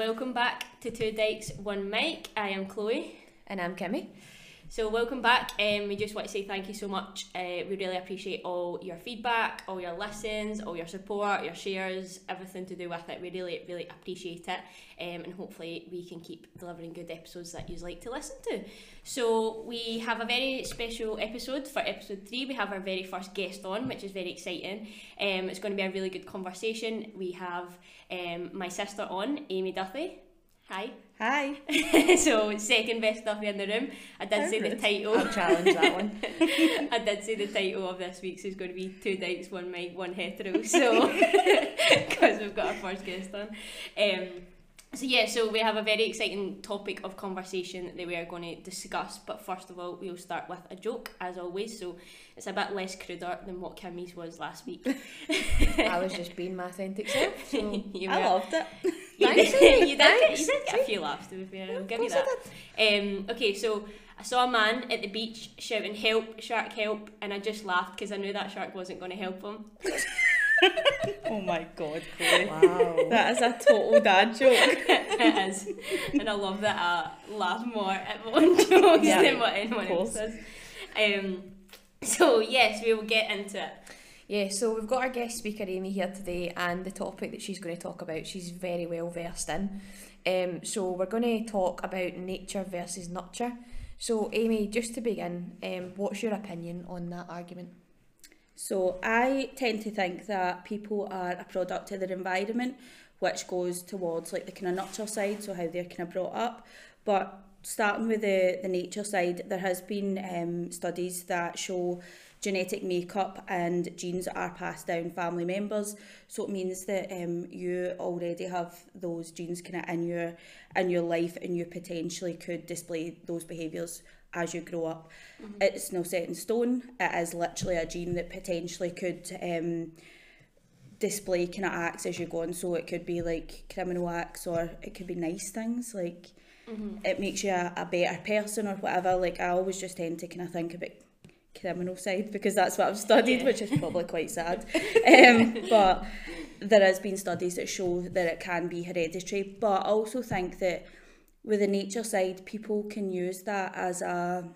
welcome back to Two Dykes One Mic. I am Chloe. And I'm Kimmy. So welcome back. Um, we just want to say thank you so much. Uh, we really appreciate all your feedback, all your listens, all your support, your shares, everything to do with it. We really, really appreciate it. Um, and hopefully we can keep delivering good episodes that you like to listen to. So we have a very special episode for episode three. We have our very first guest on, which is very exciting. Um, it's going to be a really good conversation. We have um, my sister on, Amy Duthie. Hi. Hi. so second best Duthie in the room. I did How say the title. I'll challenge that one. I did say the title of this week's is going to be Two Dykes, One Mic, One Hetero. So, because we've got our first guest on. Um, so, yeah, so we have a very exciting topic of conversation that we are going to discuss. But first of all, we'll start with a joke, as always. So, it's a bit less cruder than what Kimmy's was last week. I was just being my authentic self. So you I were- loved it. you Thanks, did, you, did get, you did get a few laughs to be fair. I'll give you that. Um, okay, so I saw a man at the beach shouting "Help, shark, help!" and I just laughed because I knew that shark wasn't going to help him. Oh my god, Chloe. Wow. That is a total dad joke. it is, and I love that I laugh more at my own jokes Yeah, than what anyone of else course. does. Um, so yes, we will get into it. Yeah, so we've got our guest speaker Amy here today, and the topic that she's going to talk about, she's very well versed in. Um, so we're going to talk about nature versus nurture. So Amy, just to begin, um, what's your opinion on that argument? So I tend to think that people are a product of their environment, which goes towards like the kind of nurture side, so how they're kind of brought up. But starting with the, the nature side, there has been um, studies that show genetic makeup and genes are passed down family members. So it means that um, you already have those genes kind of in your in your life, and you potentially could display those behaviours as you grow up. It's no set in stone. It is literally a gene that potentially could um, display kind of acts as you go on. So it could be like criminal acts or it could be nice things like it makes you a, a better person or whatever. Like I always just tend to kind of think about criminal side because that's what I've studied, Yeah. which is probably quite sad. Um, but there has been studies that show that it can be hereditary. But I also think that with the nature side, people can use that as a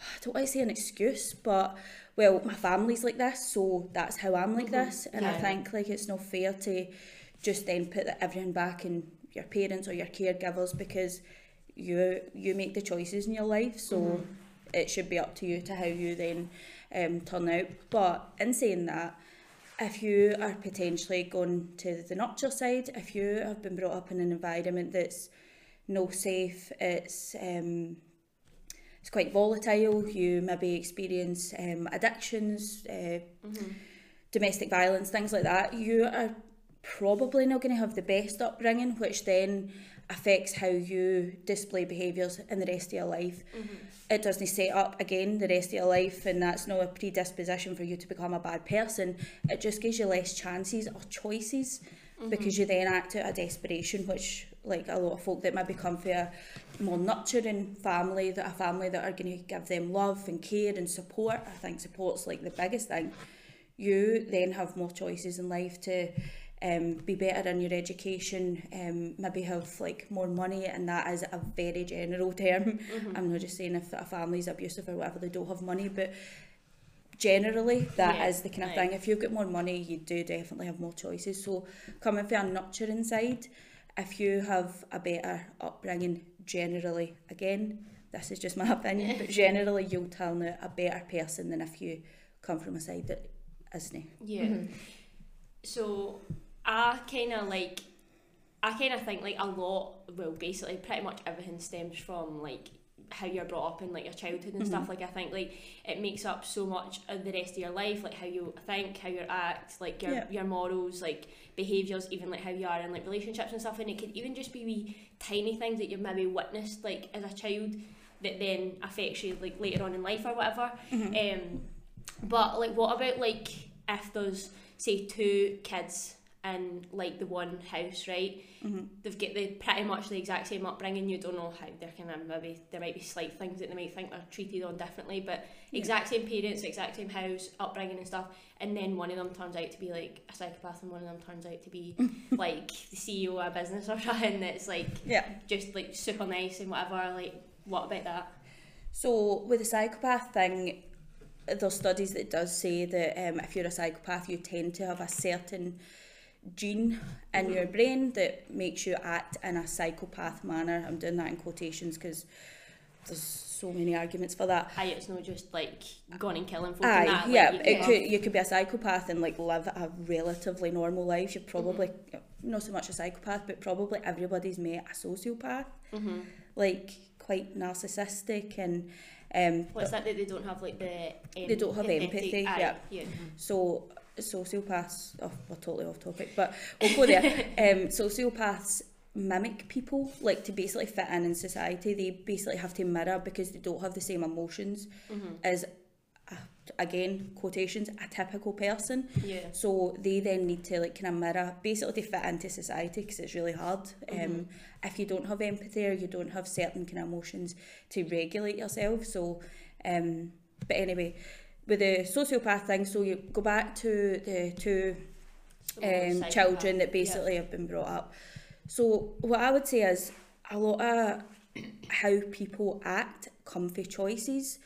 I don't want to say an excuse, but well, my family's like this, so that's how I'm like this. And I think like it's not fair to just then put that everything back in your parents or your caregivers because you you make the choices in your life. So it should be up to you to how you then um, turn out. But in saying that, if you are potentially going to the nurture side, if you have been brought up in an environment that's no safe, it's um, it's quite volatile. You maybe experience um, addictions, uh, domestic violence, things like that. You are probably not going to have the best upbringing, which then affects how you display behaviours in the rest of your life. It doesn't set up again the rest of your life, and that's not a predisposition for you to become a bad person. It just gives you less chances or choices because you then act out of desperation, which like a lot of folk that maybe come from a more nurturing family, that a family that are going to give them love and care and support. I think support's like the biggest thing. You then have more choices in life to um, be better in your education, um, maybe have like more money, and that is a very general term. I'm not just saying if a family's abusive or whatever, they don't have money, but generally that is Yeah, the kind of right. thing. If you've got more money, you do definitely have more choices. So coming from a nurturing side, if you have a better upbringing, generally, again, this is just my opinion, but generally you'll turn out a better person than if you come from a side that isn't. Yeah. Mm-hmm. So I kind of like, I kind of think like a lot. Well, basically, pretty much everything stems from like how you're brought up in like your childhood and stuff. Like I think like it makes up so much of the rest of your life, like how you think, how you act, like your Yeah. your morals, like behaviors, even like how you are in like relationships and stuff. And it could even just be wee tiny things that you've maybe witnessed like as a child that then affects you like later on in life or whatever. Um, but like, what about like if there's say two kids in like the one house, right? Mhm. They've got the pretty much the exact same upbringing. You don't know how they're kind of maybe there might be slight things that they might think are treated on differently, but Yeah. exact same parents, exact same house, upbringing and stuff. And then one of them turns out to be like a psychopath, and one of them turns out to be like the CEO of a business or something that's like Yeah. just like super nice and whatever. Like, what about that? So with the psychopath thing, there's studies that does say that um, if you're a psychopath, you tend to have a certain gene in your brain that makes you act in a psychopath manner. I'm doing that in quotations because there's so many arguments for that. Aye, it's not just like going and killing folk Aye, that. yeah, like, you it could you could be a psychopath and like live a relatively normal life. You're probably not so much a psychopath, but probably everybody's met a sociopath, hmm like quite narcissistic and um, What's that that they don't have like the They don't have empathy, Aye, yeah. yeah. So sociopaths, oh, we're totally off topic, but we'll go there. um, sociopaths mimic people, like to basically fit in in society. They basically have to mirror because they don't have the same emotions Mhm. as, a, again, quotations, a typical person. Yeah. So they then need to like kind of mirror, basically to fit into society because it's really hard. Um, Mhm. if you don't have empathy or you don't have certain kind of emotions to regulate yourself. So, um, but anyway, with the sociopath thing, so you go back to the two um, children that basically have been brought up. So what I would say is a lot of how people act come from choices.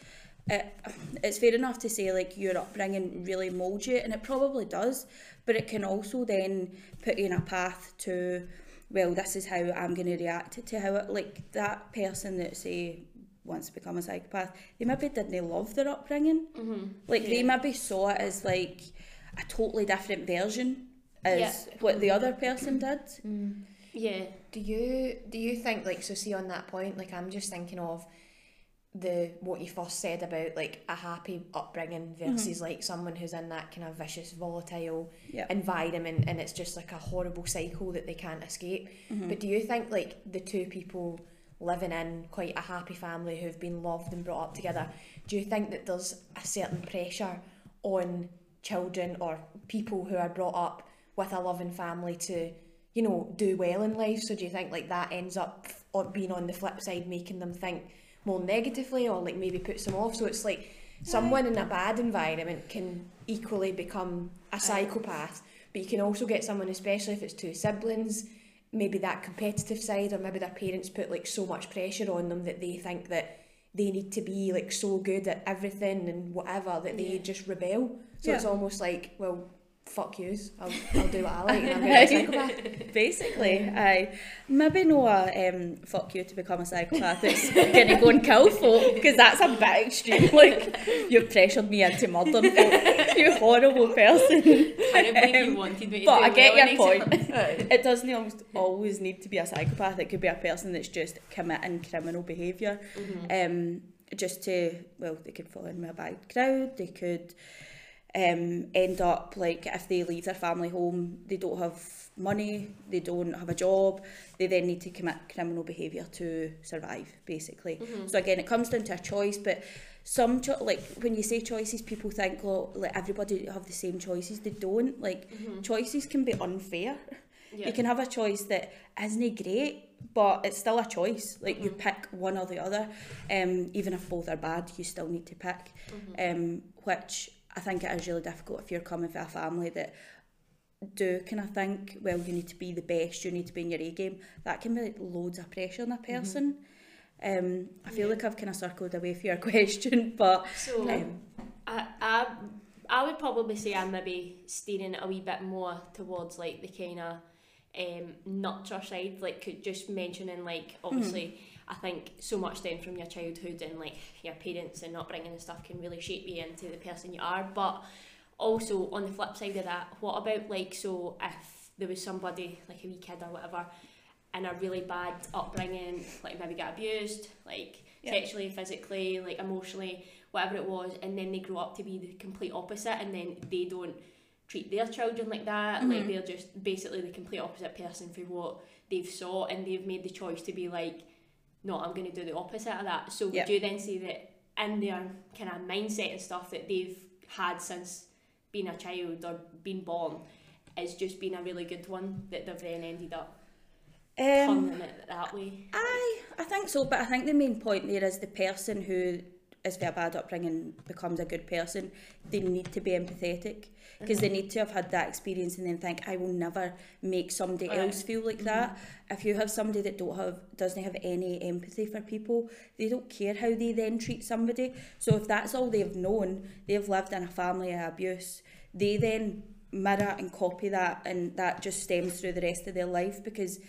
It, it's fair enough to say like your upbringing really molds you, and it probably does, but it can also then put you in a path to, well, this is how I'm going to react to how it, like that person that say wants to become a psychopath, they maybe didn't love their upbringing. Mhm. Like they maybe saw it as like a totally different version as Yeah. what the other person did. Mm. Yeah. Do you do you think like so see on that point like I'm just thinking of the what you first said about like a happy upbringing mm-hmm. versus like someone who's in that kind of vicious volatile Yeah. environment and it's just like a horrible cycle that they can't escape. Mm-hmm. But do you think like the two people living in quite a happy family who've been loved and brought up together, do you think that there's a certain pressure on children or people who are brought up with a loving family to, you know, do well in life? So do you think like that ends up being on the flip side, making them think more negatively or like maybe puts them off? So it's like someone in a bad environment can equally become a psychopath, but you can also get someone, especially if it's two siblings, maybe that competitive side, or maybe their parents put like so much pressure on them that they think that they need to be like so good at everything and whatever that they Yeah. just rebel. So Yeah. it's almost like, well, fuck yous, I'll, I'll do what I like and I'm gonna psychopath. Basically, I maybe no a um, fuck you to become a psychopath. It's gonna go and kill folk because that's a bit extreme. Like you've pressured me into murdering folk. You horrible person. I don't believe Um, you wanted me to But do I get well your point. It doesn't almost always need to be a psychopath. It could be a person that's just committing criminal behaviour. Um, just to well, they could fall in with a bad crowd. They could um, end up like if they leave their family home, they don't have money, they don't have a job, they then need to commit criminal behaviour to survive, basically. So again, it comes down to a choice, but some cho- like when you say choices, people think oh, like everybody have the same choices. They don't. Like choices can be unfair. Yeah. You can have a choice that isn't great, but it's still a choice. Like you pick one or the other. Um, even if both are bad, you still need to pick. Um, which I think it is really difficult if you're coming from a family that do kind of think, well, you need to be the best, you need to be in your A game. That can be like loads of pressure on a person. Um, I feel Yeah. like I've kind of circled away from your question, but So um, I, I I would probably say I'm maybe steering a wee bit more towards like the kind of um, nurture side, like just mentioning like obviously I think so much then from your childhood and like your parents and upbringing and stuff can really shape you into the person you are. But also on the flip side of that, what about like so if there was somebody like a wee kid or whatever in a really bad upbringing, like maybe got abused, like Yeah. sexually, physically, like emotionally, whatever it was, and then they grow up to be the complete opposite, and then they don't treat their children like that. Like Mhm. they're just basically the complete opposite person for what they've saw, and they've made the choice to be like, no, I'm going to do the opposite of that. So Yeah. would you then say that in their kind of mindset and stuff that they've had since being a child or being born, is just been a really good one that they've then ended up Um, it that way. I I think so, but I think the main point there is the person who is a bad upbringing becomes a good person. They need to be empathetic because they mm-hmm. need to have had that experience and then think I will never make somebody Right. else feel like mm-hmm. that. If you have somebody that don't have doesn't have any empathy for people, they don't care how they then treat somebody. So if that's all they've known, they've lived in a family of abuse. They then mirror and copy that, and that just stems through the rest of their life because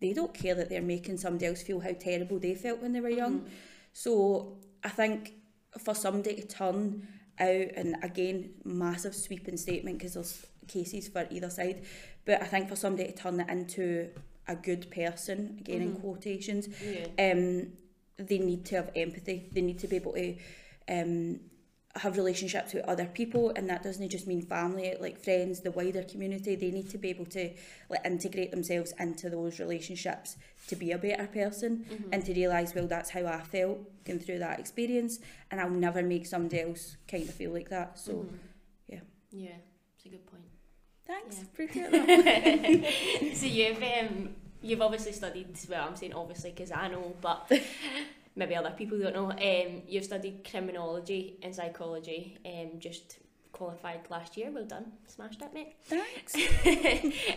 they don't care that they're making somebody else feel how terrible they felt when they were young. Mm-hmm. So I think for somebody to turn out, and again, massive sweeping statement because there's cases for either side, but I think for somebody to turn it into a good person, again in quotations, Yeah. um, they need to have empathy. They need to be able to um, have relationships with other people, and that doesn't just mean family, like friends, the wider community. They need to be able to like integrate themselves into those relationships to be a better person and to realise, well, that's how I felt going through that experience, and I'll never make somebody else kind of feel like that. So, Mhm. yeah. Yeah, it's a good point. thanks. Yeah. Appreciate that. so you've um, you've obviously studied. Well, I'm saying obviously because I know, but maybe other people don't know. Um, you've studied criminology and psychology. Um, just qualified last year. Well done, smashed it, mate. thanks.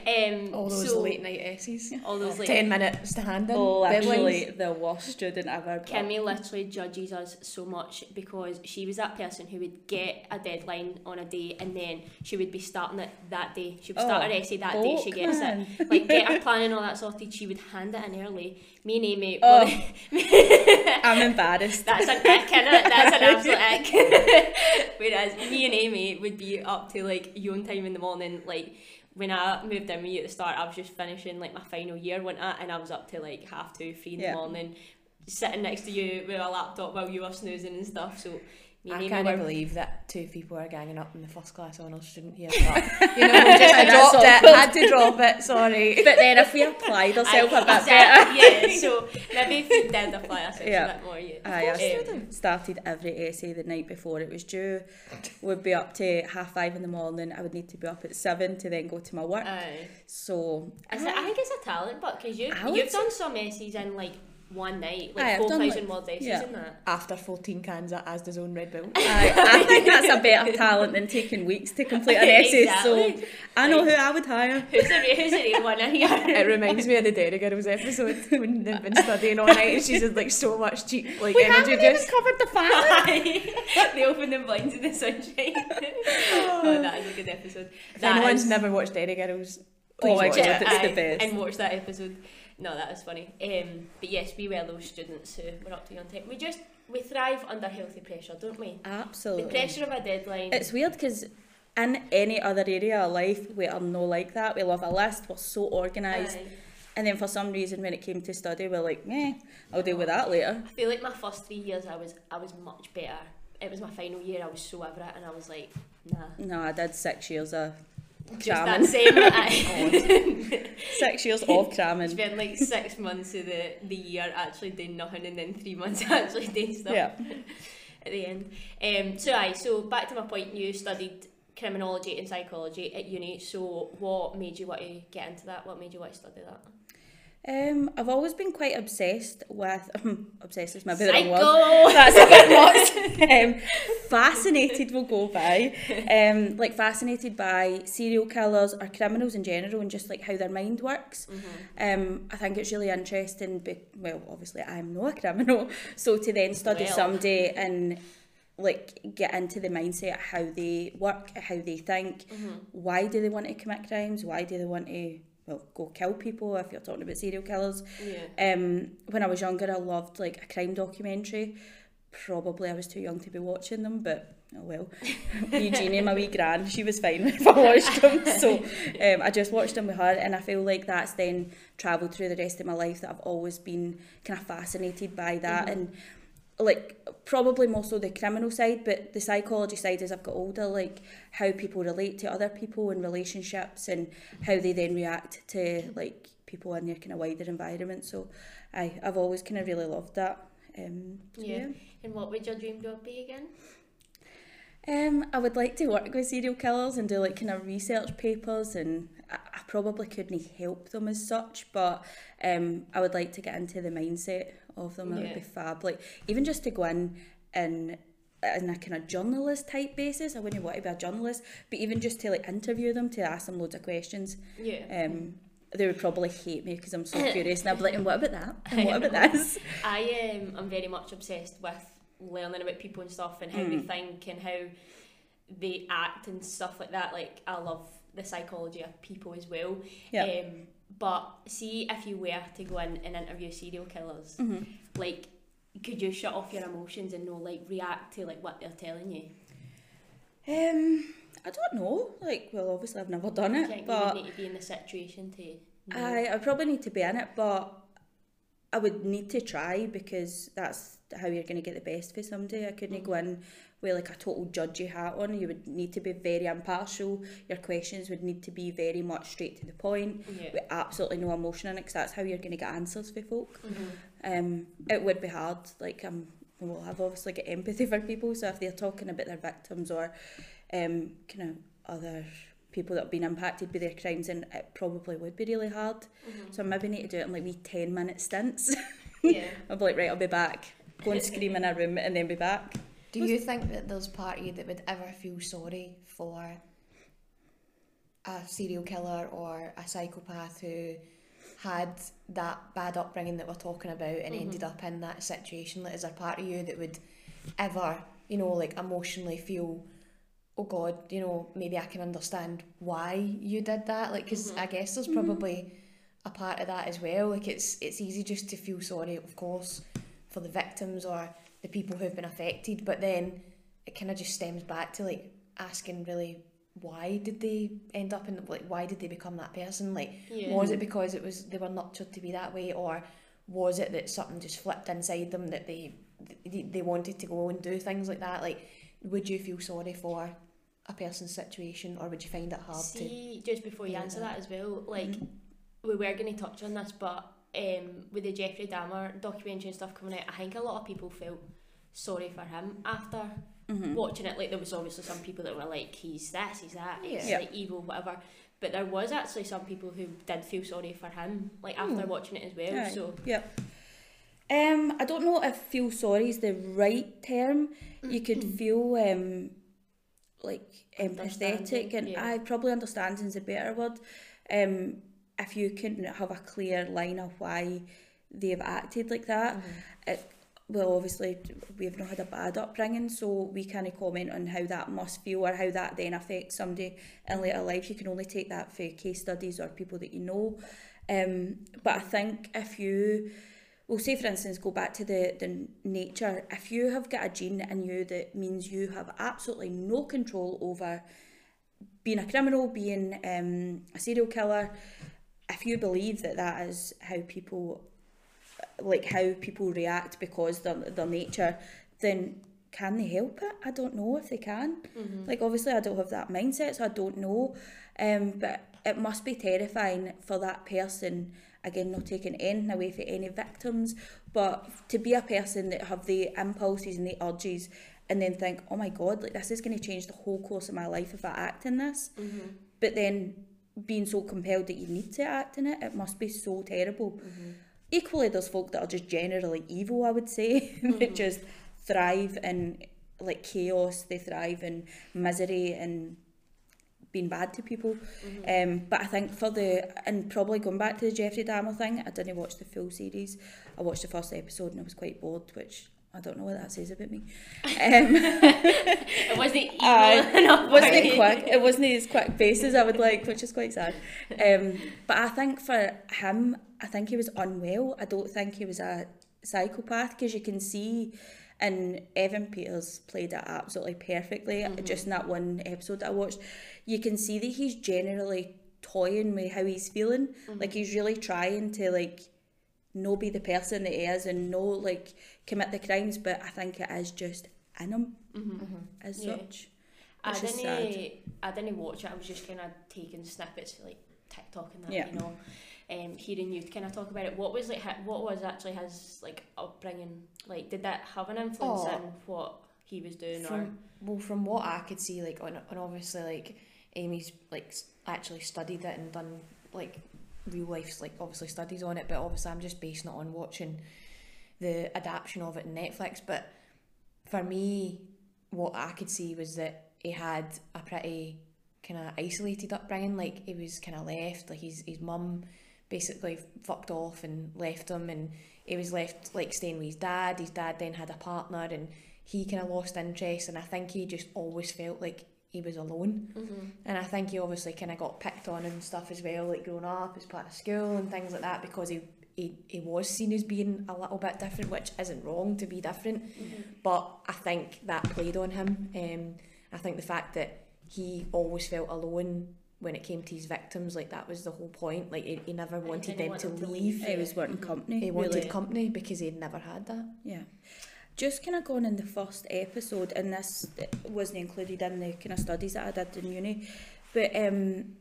um, All those so, late night essays. all those late. Ten minutes to hand in. Oh, actually, deadlines. the worst student ever. but- Kimmy literally judges us so much because she was that person who would get a deadline on a day and then she would be starting it that day. She would start Oh, her essay that day, she Folk, gets it. Like get her plan and all that sorted, she would hand it in early. Me and Amy, Oh. I'm embarrassed. that's an ick, innit? That's an absolute ick. Whereas me and Amy would be up to like young time in the morning, like when I moved in with you at the start, I was just finishing like my final year, went at, and I was up to like half two, three in Yeah. the morning, sitting next to you with a laptop while you were snoozing and stuff. So and I can't believe that two people are ganging up in the first class honours student here. But, you know, just I dropped it. awkward. Had to drop it. Sorry. But then if we applied ourselves a bit better. Yeah, so maybe if we did apply ourselves Yeah. a bit more, yeah. I Um, started every essay the night before it was due. Would be up to half five in the morning. I would need to be up at seven to then go to my work. Aye. So Is it- I think it's a talent, but because you I you've done some essays in like one night, like I've four done, thousand like- word essays yeah. in that. After 14 cans of Asda's own Red Bull. I, I think that's a better talent than taking weeks to complete an essay. So I know who I would hire. Who's the re- who's the real one in here? It reminds me of the Derry Girls episode when they've been studying all night and she's had like so much cheap like energy haven't juice. covered the family. they open the blinds in the sunshine. oh, that is a good episode. If That anyone's is- never watched Derry Girls, Oh please my watch God, it. it's the best. And watch that episode. No, that was funny. Um, but yes, we were those students who were up to young time. We just we thrive under healthy pressure, don't we? Absolutely. The pressure of a deadline. It's weird because in any other area of life, we are no like that. We love a list. We're so organised. And then for some reason, when it came to study, we're like, meh, I'll deal with that later. I feel like my first three years, I was I was much better. It was my final year. I was so over it, and I was like, nah. No, I did six years of cramming. same. Six years of Spent cramming. like six months of the, the year actually doing nothing, and then three months actually doing stuff Yeah. at the end. Um, so aye, so back to my point, you studied criminology and psychology at uni. So what made you want to get into that? What made you want to study that? Um, I've always been quite obsessed with obsessed is maybe the wrong word. That's a bit much. um, fascinated will go by. Um, like fascinated by serial killers or criminals in general and just like how their mind works. Um, I think it's really interesting. Be- well, obviously I'm not a criminal, so to then study Well. somebody and like get into the mindset of how they work, how they think, why do they want to commit crimes, why do they want to well, go kill people if you're talking about serial killers. Yeah. Um, when I was younger, I loved like a crime documentary. Probably I was too young to be watching them, but oh well. Eugenie, my wee gran, she was fine if I watched them. So um, I just watched them with her, and I feel like that's then travelled through the rest of my life that I've always been kind of fascinated by that. Mm-hmm. And like probably more so the criminal side, but the psychology side as I've got older, like how people relate to other people in relationships and how they then react to like people in their kind of wider environment. So I I've always kind of really loved that. Um, so Yeah. And what would your dream job be again? Um, I would like to work with serial killers and do like kind of research papers and I probably couldn't help them as such, but um, I would like to get into the mindset of them. It Yeah. would be fab. Like even just to go in and in a kind of journalist type basis. I wouldn't want to be a journalist, but even just to like interview them to ask them loads of questions. Yeah. Um, they would probably hate me because I'm so curious, and I'd be like, "And what about that? And what about this?" I um, I'm very much obsessed with learning about people and stuff and how they Mm. think and how they act and stuff like that. Like I love the psychology of people as well. Yeah. Um, but see if you were to go in and interview serial killers, Mhm. like could you shut off your emotions and no like react to like what they're telling you? Um, I don't know. Like, well, obviously I've never done it, you but would need to be in the situation to. know. I I probably need to be in it, but I would need to try because that's how you're going to get the best for somebody. I couldn't go in with like a total judgy hat on. You would need to be very impartial. Your questions would need to be very much straight to the point, Yeah. with absolutely no emotion in it, because that's how you're going to get answers for folk. Mhm. Um, it would be hard. Like um, well, I've obviously got empathy for people, so if they're talking about their victims or um, kind of other people that have been impacted by their crimes, then it probably would be really hard. Mhm. So I maybe need to do it in like wee ten minute stints. yeah. I'll be like, right, I'll be back. Go and scream in a room and then be back. Do you think that there's part of you that would ever feel sorry for a serial killer or a psychopath who had that bad upbringing that we're talking about and mm-hmm. ended up in that situation? Like, is there part of you that would ever, you know, like emotionally feel, oh God, you know, maybe I can understand why you did that? Like, because mm-hmm. I guess there's mm-hmm. probably a part of that as well. Like, it's it's easy just to feel sorry, of course, for the victims or the people who've been affected, but then it kind of just stems back to like asking really why did they end up in the, like why did they become that person? Like Yeah. was it because it was they were nurtured to be that way or was it that something just flipped inside them that they they, they wanted to go and do things like that? Like would you feel sorry for a person's situation or would you find it hard to See, just before you answer that as well, like mm-hmm. we were going to touch on this, but um, with the Jeffrey Dahmer documentary and stuff coming out, I think a lot of people felt sorry for him after Mm-hmm. watching it. Like there was obviously some people that were like, "He's this, he's that, he's Yeah. like evil, whatever." But there was actually some people who did feel sorry for him, like after watching it as well. Aye. So Yep. Um, I don't know if feel sorry is the right term. You could feel um, like empathetic, and yeah. I probably understanding is a better word. Um, if you can have a clear line of why they've acted like that, it, well, obviously we've not had a bad upbringing, so we can't comment on how that must feel or how that then affects somebody in later life. You can only take that for case studies or people that you know. Um, but I think if you, well, say for instance, go back to the, the nature, if you have got a gene in you that means you have absolutely no control over being a criminal, being um, a serial killer, if you believe that that is how people like how people react because their their nature, then can they help it? I don't know if they can. Like obviously I don't have that mindset, so I don't know. Um, but it must be terrifying for that person. Again, not taking anything away for any victims, but to be a person that have the impulses and the urges, and then think, oh my god, like this is going to change the whole course of my life if I act in this. But then being so compelled that you need to act in it, it must be so terrible. Mm-hmm. Equally, there's folk that are just generally evil, I would say, that mm-hmm. just thrive in like chaos, they thrive in misery and being bad to people. Mm-hmm. Um, but I think for the, and probably going back to the Jeffrey Dahmer thing, I didn't watch the full series. I watched the first episode and I was quite bored, which I don't know what that says about me. Um, it wasn't enough. wasn't it quick? It wasn't as quick pace as I would like, which is quite sad. Um, but I think for him, I think he was unwell. I don't think he was a psychopath because you can see, and Evan Peters played it absolutely perfectly. Just in that one episode that I watched, you can see that he's generally toying with how he's feeling. Like he's really trying to like no be the person that he is and no like commit the crimes. But I think it is just in him as Yeah. such. I didn't. I didn't watch it. I was just kind of taking snippets for like TikTok and that, Yeah. you know. Um, hearing you kind of talk about it, what was like? What was actually his like upbringing? Like, did that have an influence Oh. in what he was doing? from well from what I could see like on and obviously like Amy's like actually studied it and done like real life like obviously studies on it, but obviously I'm just basing it on watching the adaptation of it in Netflix. But for me, what I could see was that he had a pretty kind of isolated upbringing. Like he was kind of left, like his his mum basically fucked off and left him, and he was left like staying with his dad. His dad then had a partner, and he kind of lost interest. And I think he just always felt like he was alone. Mm-hmm. And I think he obviously kind of got picked on and stuff as well, like growing up as part of school and things like that, because he he, he was seen as being a little bit different, which isn't wrong to be different. Mm-hmm. But I think that played on him. Um, I think the fact that he always felt alone when it came to his victims, like that was the whole point. Like he, he never wanted them want to to leave. leave. He was wanting company. He wanted really. company because he'd never had that. Yeah. Just kind of going in the first episode, and this wasn't included in the kind of studies that I did in uni, but um,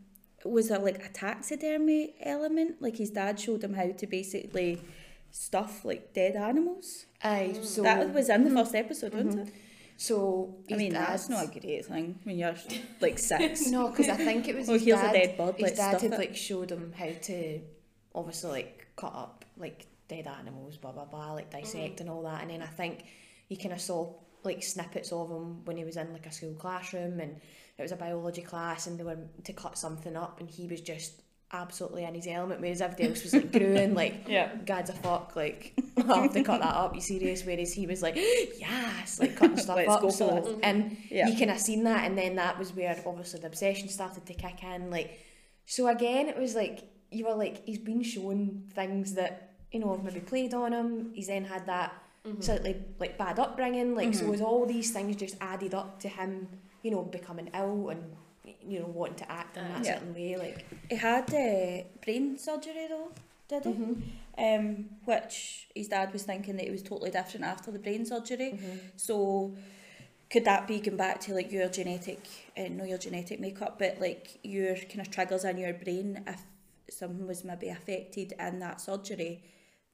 was there like a taxidermy element? Like his dad showed him how to basically stuff like dead animals. Aye, so that was in the first episode, wasn't it? so I mean, that's not a great thing when you're like six. No, because I think it was Oh, his here's a dad. dead bird, his dad had it. like showed him how to obviously like cut up like dead animals, blah blah blah, like dissect and all that. And then I think you kind of saw like snippets of him when he was in like a school classroom, and it was a biology class, and they were to cut something up, and he was just absolutely in his element, whereas everybody else was like growing like Yeah. God's a fuck, like I have to cut that up, you serious? Whereas he was like, yes, like cutting stuff Let's up. so this. and Yeah. you kind of seen that, and then that was where obviously the obsession started to kick in. Like, so again, it was like you were like he's been shown things that you know maybe played on him. He's then had that slightly like bad upbringing. Like, so was all these things just added up to him, you know, becoming ill and you know wanting to act in that Yeah. certain way. Like, He had uh, brain surgery though, did he? Um, which his dad was thinking that it was totally different after the brain surgery. So could that be going back to like your genetic, uh, no your genetic makeup, but like your kind of triggers in your brain if something was maybe affected in that surgery,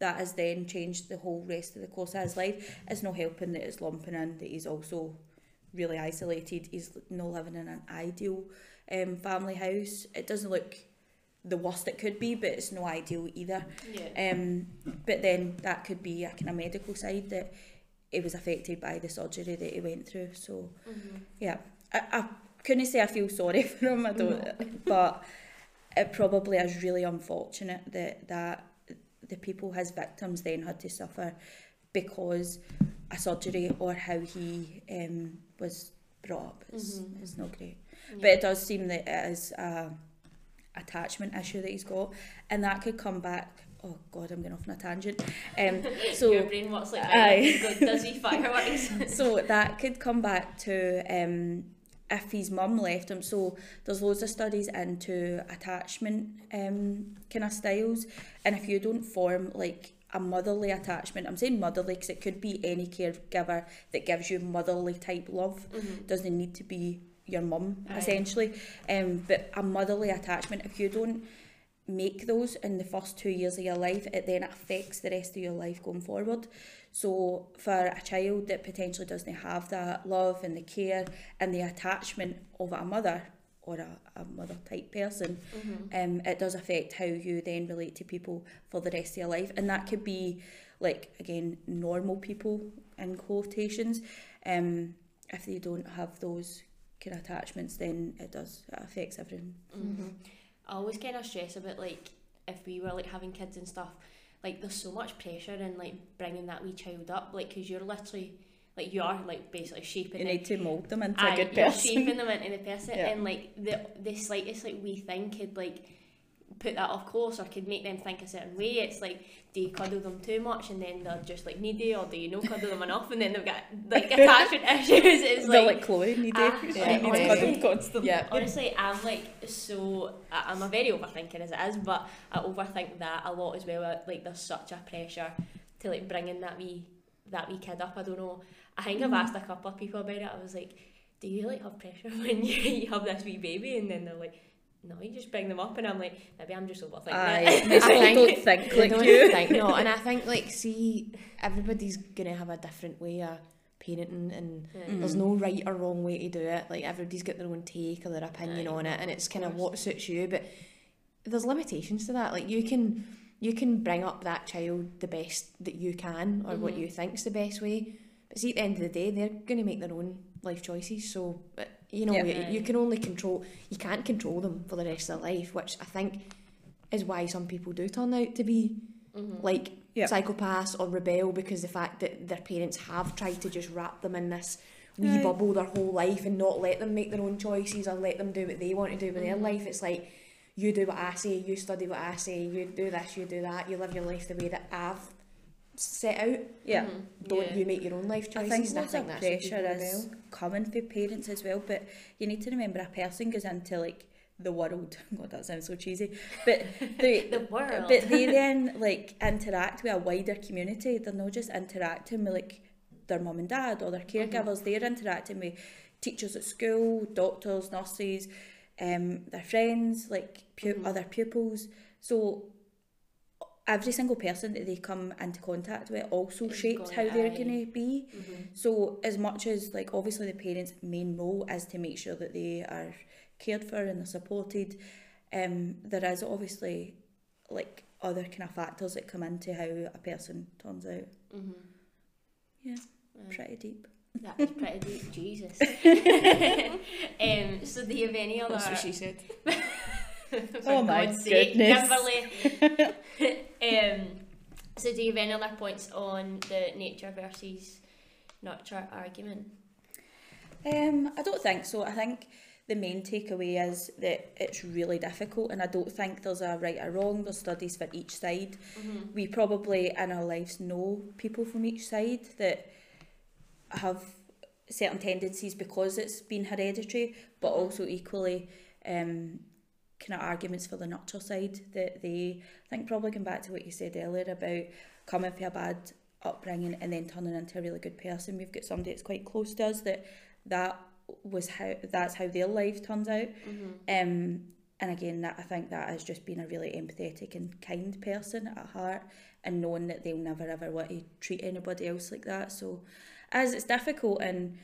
that has then changed the whole rest of the course of his life. It's no helping that it's lumping in that he's also really isolated. He's not living in an ideal um, family house. It doesn't look the worst it could be, but it's no ideal either. Yeah. Um, but then that could be a kind of medical side that it was affected by the surgery that he went through. So Mm-hmm. yeah, I, I couldn't say I feel sorry for him. I don't, but it probably is really unfortunate that that the people his victims then had to suffer because a surgery or how he um, was brought up. It's, Mhm. it's not great. Yeah. But it does seem that it is a attachment issue that he's got, and that could come back. Oh God, I'm going off on a tangent. Um, so your brain works like that. Does he fireworks? so that could come back to um, if his mum left him. So there's loads of studies into attachment um, kind of styles, and if you don't form like a motherly attachment, I'm saying motherly because it could be any caregiver that gives you motherly type love. Mhm. Doesn't need to be your mum Aye. essentially, um, but a motherly attachment. If you don't make those in the first two years of your life, it then affects the rest of your life going forward. So for a child that potentially doesn't have that love and the care and the attachment of a mother or a, a mother type person, Mhm. um, it does affect how you then relate to people for the rest of your life. And that could be like again normal people in quotations. Um, if they don't have those kind of attachments, then it does it affects everyone. Mhm. I always kind of stress about like if we were like having kids and stuff. Like there's so much pressure in like bringing that wee child up, like because you're literally like you are like basically shaping You need to mould them into Aye, a good you're person. shaping them into the person, Yeah. and like the the slightest like wee thing could like put that off course or could make them think a certain way. It's like do you cuddle them too much and then they're just like needy, or do you not cuddle them enough and then they've got like attachment issues? It's They're like like Chloe, needy. Ah, she yeah, needs honestly. cuddled constantly. yeah, Honestly, I'm like so. I- I'm a very overthinker as it is, but I overthink that a lot as well. Like there's such a pressure to like bringing that wee that wee kid up. I don't know. I think I've asked a couple of people about it. I was like, do you like have pressure when you, you have this wee baby? And then they're like, no, you just bring them up. And I'm like, maybe I'm just overthinking Aye, it. most I don't think I like don't you. think no, and I think like see everybody's gonna have a different way of parenting and Yeah. there's no right or wrong way to do it. Like everybody's got their own take or their opinion Aye, on it, and it's kind of what suits you. But there's limitations to that. Like you can you can bring up that child the best that you can or what Mhm. you think's the best way. But see, at the end of the day, they're going to make their own life choices. So uh, you know, Yeah. you, you can only control. You can't control them for the rest of their life, which I think is why some people do turn out to be Mhm. like Yeah. psychopaths or rebel because the fact that their parents have tried to just wrap them in this wee Aye. bubble their whole life and not let them make their own choices or let them do what they want to do with their Mhm. life. It's like you do what I say, you study what I say, you do this, you do that, you live your life the way that I've set out. Yeah. Mhm. Don't Yeah. you make your own life I choices? think and I think that's where pressure people is rebel. coming for parents as well, but you need to remember a person goes into like the world. God, that sounds so cheesy. But they, The world. but they then like interact with a wider community. They're not just interacting with like their mum and dad or their caregivers. They're interacting with teachers at school, doctors, nurses, um, their friends, like pu- Mhm. other pupils. So every single person that they come into contact with also Is shapes how they're going to be. Mhm. So as much as like obviously the parents' main role is to make sure that they are cared for and they're supported, um, there is obviously like other kind of factors that come into how a person turns out. Mhm. Yeah. Pretty deep. That is pretty deep, Jesus. um, so do you have any other? That's what she said. For Oh my God's sake, goodness. Kimberly. um, so do you have any other points on the nature versus nurture argument? Um, I don't think so. I think the main takeaway is that it's really difficult, and I don't think there's a right or wrong. There's studies for each side. Mm-hmm. We probably in our lives know people from each side that have certain tendencies because it's been hereditary, but Mhm. also equally um, kind of arguments for the nurture side that they I think probably going back to what you said earlier about coming from a bad upbringing and then turning into a really good person. We've got somebody that's quite close to us that that was how that's how their life turns out. Mm-hmm. Um, and again, that I think that has just been a really empathetic and kind person at heart, and knowing that they'll never ever want to treat anybody else like that. So, as it's difficult, and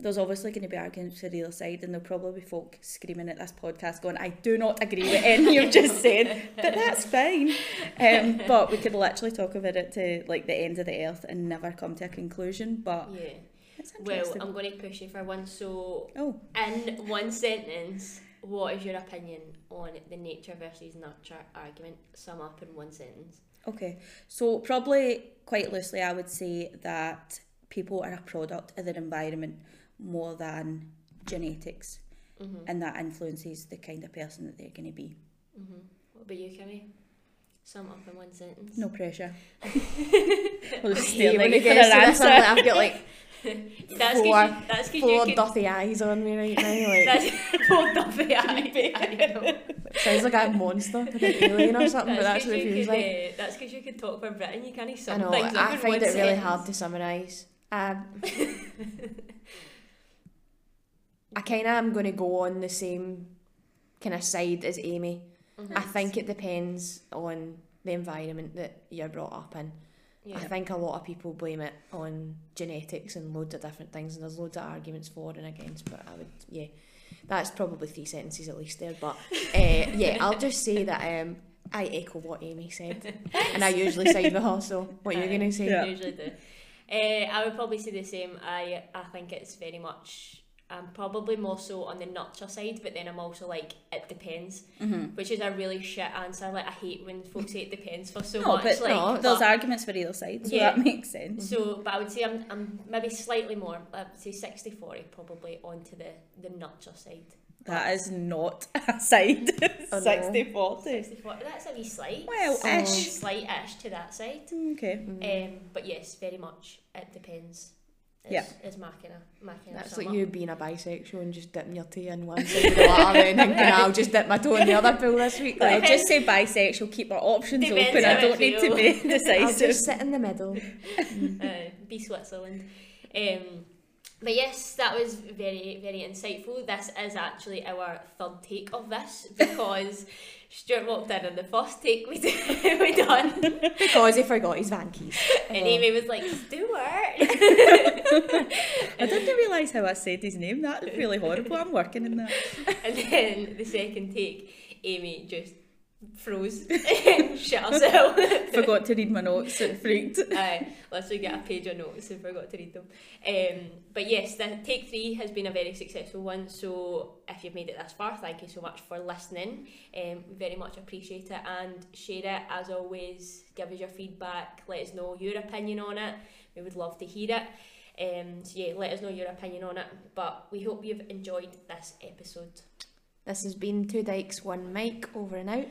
there's obviously going to be arguments for the other side, and there'll probably be folk screaming at this podcast going, "I do not agree with any you've just said," but that's fine. Um, but we could literally talk about it to like the end of the earth and never come to a conclusion. But Yeah. Well. I'm going to push you for one. So, oh, in one sentence, what is your opinion on the nature versus nurture argument? Sum up in one sentence. Okay, so probably quite loosely, I would say that people are a product of their environment more than genetics, Mm-hmm. and that influences the kind of person that they're going to be. Mm-hmm. What about you, Kimmy? Sum up in one sentence. No pressure. I We'll just hate stare when like it for gets an to this, I'm answer. like- I've got like That's Four- you, that's four can. dirty eyes on me right now. Like That's four Duthie eyes. I know. sounds like a monster, like an alien or something. but that's what it feels could, like. uh, that's because you could talk for Britain. You can't I sum know. things I find it really hard to summarise. Um, I kind of am going to go on the same kind of side as Amy. Mhm. I think it depends on the environment that you're brought up in. Yeah. I think a lot of people blame it on genetics and loads of different things, and there's loads of arguments for and against. But I would, yeah, that's probably three sentences at least there. But uh, yeah, I'll just say that um, I echo what Amy said, and I usually side with her. So what are you Aye. gonna say? Yeah. usually do. Uh, I would probably say the same. I I think it's very much. I'm probably more so on the nurture side, but then I'm also like it depends, Mm-hmm. which is a really shit answer. Like I hate when folks say it depends for so No, much. but like, no, There's arguments for either side, so Yeah. that makes sense. So, but I would say I'm, I'm maybe slightly more, I would say 60 40 probably onto the, the nurture side. That is not a side. Oh, no. 40. 60 40, that's a wee slight. Well, ish. Slight ish to that side. Okay. Mm. Um, but yes, very much, it depends. Is, Yeah. Is my kind of, my kind That's of like you up. being a bisexual and just dipping your toe in one side of the water and thinking I'll just dip my toe in the other pool this week. Like, Like, just say bisexual, keep our options Depends open. I I don't need to feel. be I'll decisive. just sit in the middle. uh, be Switzerland. Um, but yes, that was very, very insightful. This is actually our third take of this because Stuart walked in and the first take we, d- we done Because he forgot his van keys. and. Amy was like, Stuart! I didn't realise how I said his name. That's really horrible. I'm working in that. and then the second take, Amy just froze. Shit ourselves. Forgot to read my notes and freaked. Aye, literally get a page of notes and forgot to read them. Um, but yes, the take three has been a very successful one. So if you've made it this far, thank you so much for listening. Um, we very much appreciate it and share it as always. Give us your feedback. Let us know your opinion on it. We would love to hear it. Um, so yeah, let us know your opinion on it. But we hope you've enjoyed this episode. This has been Two Dykes, One Mic, over and out.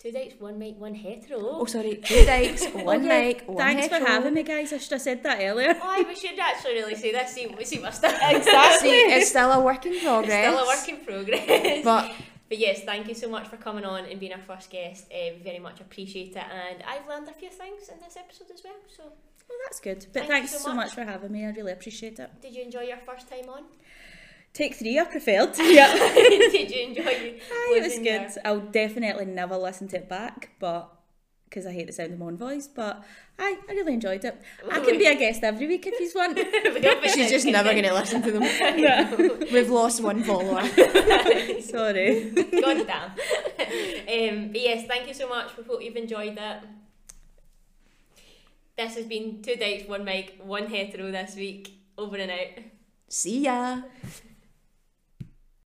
Two dykes, one mic, one hetero. Oh, sorry, Two Dykes, One Okay, Mic, One Thanks hetero. for having me, guys. I should have said that earlier. Oh, I we should actually really say this. See, we see my stuff. See, it's still a work in progress. Still a work in progress. But But yes, thank you so much for coming on and being our first guest. Uh, we very much appreciate it, and I've learned a few things in this episode as well. So, Well, that's good. But Thank thanks so so much. much for having me. I really appreciate it. did you enjoy your first time on? Take three, I preferred. Yeah. did you enjoy it? Aye, it was good. your- I'll definitely never listen to it back, but because I hate the sound of my own voice. But aye, I really enjoyed it. I can be a guest every week if you want. We she's just never going to listen to them. No. We've lost one follower. Sorry. God damn. um, but yes, thank you so much. We hope you've enjoyed it. This has been two dykes, one mic, one hetero this week. Over and out. See ya.